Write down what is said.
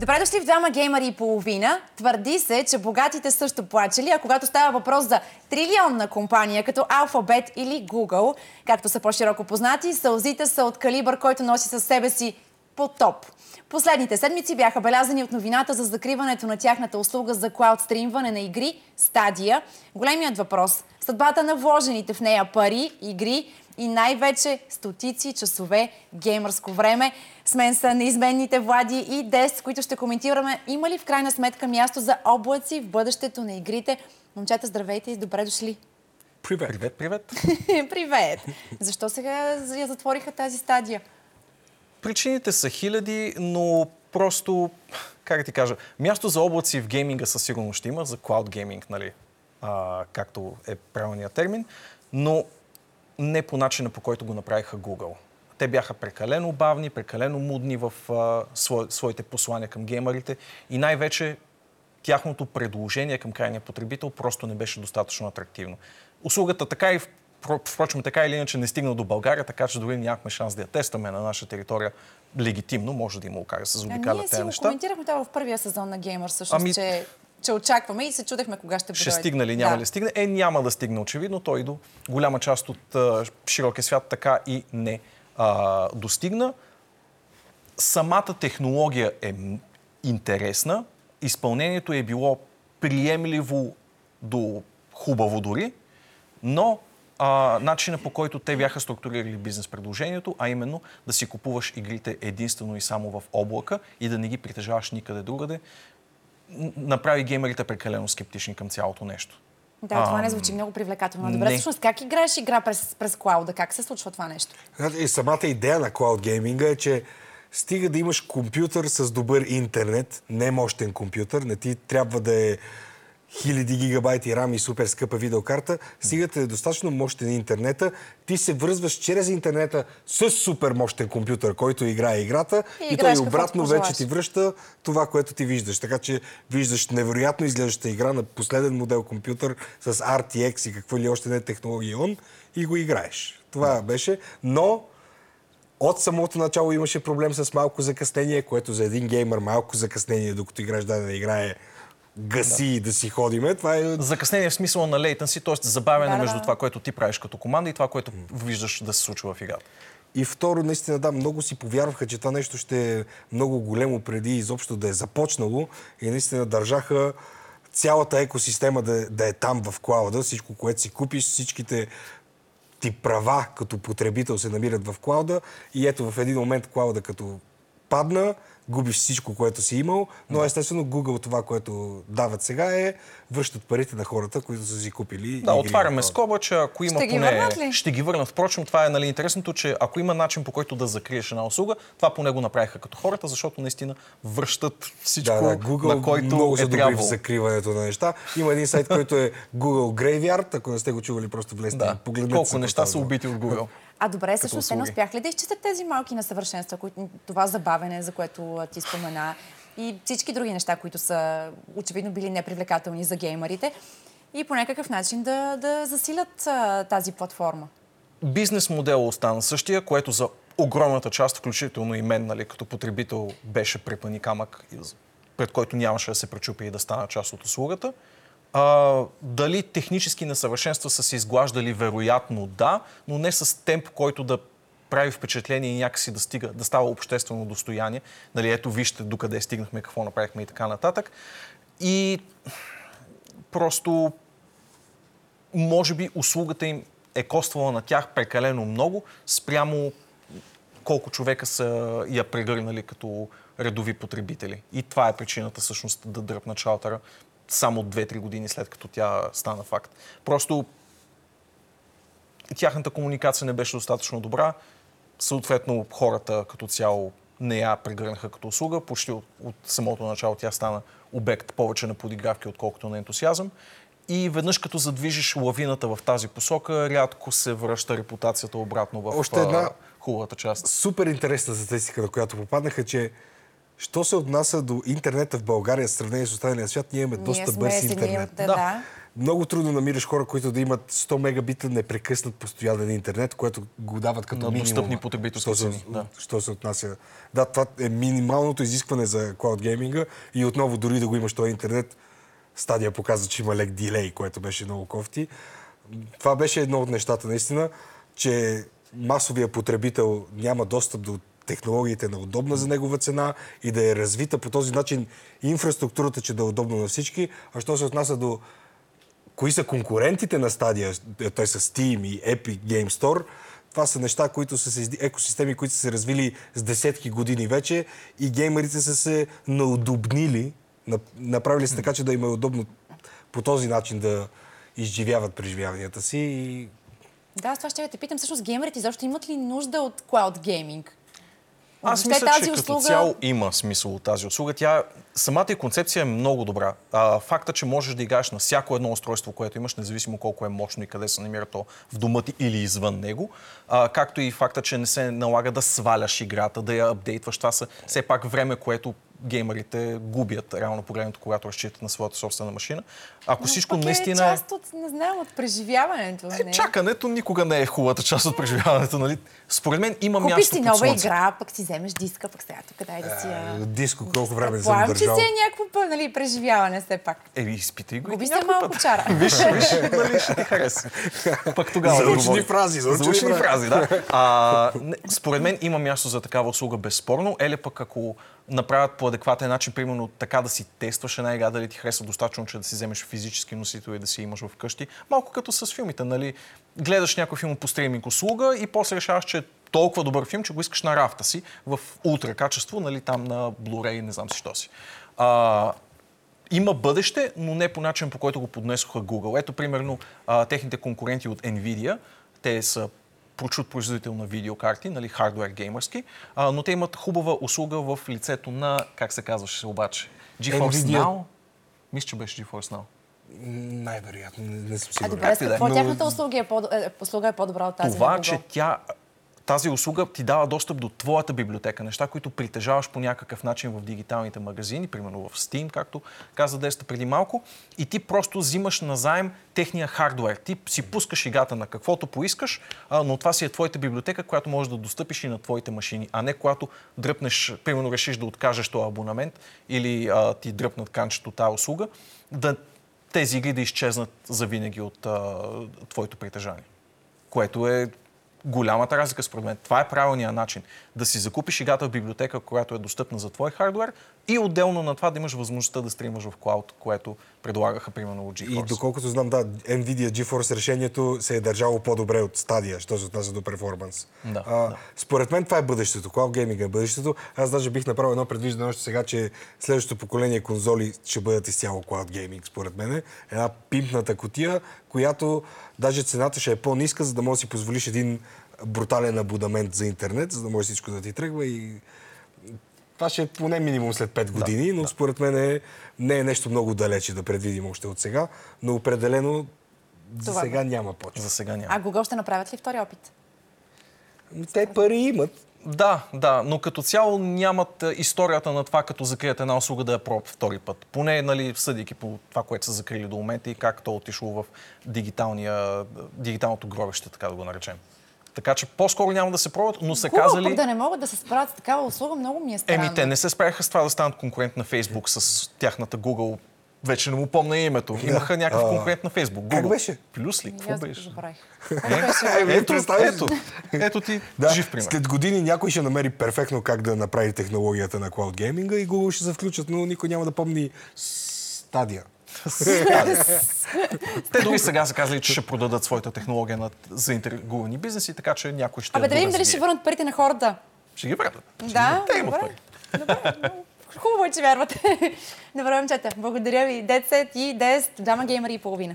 Добре дошли в двама геймари и половина. Твърди се, че богатите също плачели, а когато става въпрос за трилионна компания, като Alphabet или Google, както са по-широко познати, сълзите са от калибър, който носи със себе си потоп. Последните седмици бяха белязани от новината за закриването на тяхната услуга за клауд стримване на игри Стадия. Големият въпрос – съдбата на вложените в нея пари, игри и най-вече стотици часове геймърско време. С мен са неизменните Влади и Дес, които ще коментираме има ли в крайна сметка място за облаци в бъдещето на игрите. Момчета, здравейте и добре дошли. Привет. Привет, привет. привет. Защо сега я затвориха тази стадия? Причините са хиляди, но просто, как ти кажа, място за облаци в гейминга със сигурност ще има, за клауд гейминг, нали, а, както е правилният термин, но не по начина по който го направиха Google. Те бяха прекалено бавни, прекалено мудни в а, сво, своите послания към геймерите и най-вече тяхното предложение към крайния потребител просто не беше достатъчно атрактивно. Услугата така и впрочем, така или иначе не стигна до България, така че дори нямахме шанс да я тестваме на наша територия легитимно. Може да има окага се заобикалят тези неща. Ние си коментирахме това в първия сезон на Геймър, всъщност, ами... че че очакваме и се чудехме кога ще Ще стигне ли, няма да. ли стигне? Е, няма да стигне очевидно. Той до голяма част от а, широкия свят така и не а, достигна. Самата технология е интересна. Изпълнението е било приемливо до хубаво дори, но а, начина по който те бяха структурирали бизнес предложението, а именно да си купуваш игрите единствено и само в облака и да не ги притежаваш никъде другаде, направи геймерите прекалено скептични към цялото нещо. Да, това не звучи много привлекателно. Добре, всъщност как играеш игра през, през клауда? Как се случва това нещо? И самата идея на клауд гейминга е, че стига да имаш компютър с добър интернет, не мощен компютър, не ти трябва да е хиляди гигабайти рам и супер скъпа видеокарта, стигате достатъчно мощен интернета, ти се връзваш чрез интернета с супер мощен компютър, който играе играта и, и той обратно вече ти връща това, което ти виждаш. Така че виждаш невероятно изглеждаща игра на последен модел компютър с RTX и какво ли още не е технология он и го играеш. Това да. беше, но от самото начало имаше проблем с малко закъснение, което за един геймер малко закъснение, докато играеш дадена игра е гаси да. да си ходиме. Това е... Закъснение в смисъла на лейтенси, т.е. забавяне да, между това, което ти правиш като команда и това, което виждаш да се случва в играта. И второ, наистина, да, много си повярваха, че това нещо ще е много големо преди изобщо да е започнало и наистина държаха цялата екосистема да, да е там в клауда, всичко, което си купиш, всичките ти права като потребител се намират в клауда и ето в един момент клауда като падна, губиш всичко, което си имал, но естествено Google това, което дават сега е връщат парите на хората, които са си купили. Да, отваряме скоба, че ако има ще поне... Ги върнат ли? Ще ги върнат. Впрочем, това е нали, интересното, че ако има начин по който да закриеш една услуга, това поне го направиха като хората, защото наистина връщат всичко, да, да, Google на който много е добри в закриването на неща. Има един сайт, който е Google Graveyard, ако не сте го чували, просто влезте да. и погледнете. Колко неща са убити от Google. А добре, всъщност те не успях ли да изчистят тези малки несъвършенства, които, това забавене, за което ти спомена, и всички други неща, които са очевидно били непривлекателни за геймерите, и по някакъв начин да, да засилят а, тази платформа? Бизнес модел остана същия, което за огромната част, включително и мен, нали, като потребител, беше препани камък, пред който нямаше да се пречупи и да стана част от услугата. А, дали технически несъвършенства са се изглаждали? Вероятно да, но не с темп, който да прави впечатление и някакси да, стига, да става обществено достояние. Нали, ето вижте докъде стигнахме, какво направихме и така нататък. И просто може би услугата им е коствала на тях прекалено много спрямо колко човека са я прегърнали като редови потребители. И това е причината всъщност да дръпна чалтера само 2-3 години след като тя стана факт. Просто тяхната комуникация не беше достатъчно добра. Съответно, хората като цяло не я прегърнаха като услуга. Почти от, от самото начало тя стана обект повече на подигравки, отколкото на ентусиазъм. И веднъж като задвижиш лавината в тази посока, рядко се връща репутацията обратно в Още една хубавата част. Супер интересна статистика, на която попаднаха, че Що се отнася до интернета в България в сравнение с останалия свят, ние имаме доста Ние сме бърз интернет. Да, да. Много трудно намираш хора, които да имат 100 мегабита непрекъснат постоянен интернет, което го дават като На минимум. достъпни потребителски що се, цени, да. що се отнася. Да, това е минималното изискване за клауд гейминга и отново дори да го имаш този интернет, стадия показва, че има лек дилей, което беше много кофти. Това беше едно от нещата, наистина, че масовия потребител няма достъп до технологиите на удобна за негова цена и да е развита по този начин инфраструктурата, че да е удобно на всички. А що се отнася до кои са конкурентите на стадия, т.е. с Steam и Epic Game Store, това са неща, които са се, екосистеми, които са се развили с десетки години вече и геймерите са се наудобнили, нап- направили се така, че да им е удобно по този начин да изживяват преживяванията си и Да, с това ще те питам. Всъщност геймерите изобщо имат ли нужда от клауд гейминг? Аз мисля, тази че като услуга- цяло има смисъл от тази услуга. Тя, самата и концепция е много добра. А, факта, че можеш да играеш на всяко едно устройство, което имаш, независимо колко е мощно и къде се намира то в дома ти или извън него, а, както и факта, че не се налага да сваляш играта, да я апдейтваш, това са все пак време, което геймерите губят, реално погледнато, когато разчитат на своята собствена машина. Ако всичко пък наистина... е част от, не знам, от преживяването. Е, не? чакането никога не е хубавата част от преживяването, нали? Според мен има Купиш място си под нова слънце. игра, пък си вземеш диска, пък сега тук дай да си я... а, диско колко време не съм Предполагам, че си е някакво нали, преживяване все пак. Еми, изпитай го. Губи се малко път. чара. Виж, виж, дали ще ти хареса. Пък тогава да Заучени фрази, заучени фрази, да. А, не, според мен има място за такава услуга, безспорно. Еле пък ако направят по адекватен начин, примерно така да си тестваш една игра, дали ти харесва достатъчно, че да си вземеш физически носител и да си имаш вкъщи. Малко като с филмите, нали? Гледаш някой филм по стриминг услуга и после решаваш, че е толкова добър филм, че го искаш на рафта си в ултра качество, нали, там на Blu-ray, не знам си що си. А, има бъдеще, но не по начин, по който го поднесоха Google. Ето, примерно, а, техните конкуренти от Nvidia, те са прочут производител на видеокарти, нали, хардвер геймърски, а, но те имат хубава услуга в лицето на, как се казваше обаче, GeForce Nvidia. Now. Мисля, че беше GeForce Now. Най-вероятно, не, не съм А сигурен. добре, Както и с да е. какво Но- тяхната услуга е, по, е, услуга е по-добра от тази Това, че тя, тази услуга ти дава достъп до твоята библиотека, неща, които притежаваш по някакъв начин в дигиталните магазини, примерно в Steam, както каза Деста преди малко, и ти просто взимаш назаем техния хардвер. Ти си пускаш играта на каквото поискаш, но това си е твоята библиотека, която можеш да достъпиш и на твоите машини, а не когато дръпнеш, примерно решиш да откажеш този абонамент или а, ти дръпнат канчето тази услуга, да тези игри да изчезнат завинаги от а, твоето притежание което е голямата разлика според мен. Това е правилният начин. Да си закупиш играта в библиотека, която е достъпна за твой хардвер и отделно на това да имаш възможността да стримаш в клауд, което предлагаха примерно от И GeForce. доколкото знам, да, Nvidia GeForce решението се е държало по-добре от стадия, що се отнася до перформанс. Да, а, да. Според мен това е бъдещето. Cloud Gaming е бъдещето. Аз даже бих направил едно предвиждане още сега, че следващото поколение конзоли ще бъдат изцяло Cloud Gaming, според мен. Една пимпната котия, която даже цената ще е по-ниска, за да можеш да си позволиш един брутален абонамент за интернет, за да може всичко да ти тръгва и това ще е поне минимум след 5 години, но според мен е, не е нещо много далече да предвидим още от сега, но определено за Това сега няма почва. За сега няма. А Google ще направят ли втори опит? Те пари имат. Да, да, но като цяло нямат а, историята на това, като закрият една услуга да я пробват втори път. Поне, нали, съдейки по това, което са закрили до момента и как то е отишло в дигиталния, дигиталното гробище, така да го наречем. Така че по-скоро няма да се пробват, но са Google казали... да не могат да се справят с такава услуга, много ми е странно. Еми, те не се справяха с това да станат конкурент на Фейсбук с тяхната Google. Вече не му помня името. Имаха някакъв А, конкурент на Фейсбук. Google. как беше? Плюс ли? Какво беше? Еми, Ето, ли? ето, ето ти Да, жив пример. след години някой ще намери перфектно как да направи технологията на Cloud Gaming и Google ще се включат, но никой няма да помни стадия. Те дори сега са казали, че ще продадат своята технология на заинтригувани бизнеси, така че някой ще Абе, да видим дали ще върнат парите на хората. Ще ги върнат. Да, Те имат пари. Хубаво е, че вярвате. Добре, момчета. Благодаря ви. Децет и 10, двама геймери и половина.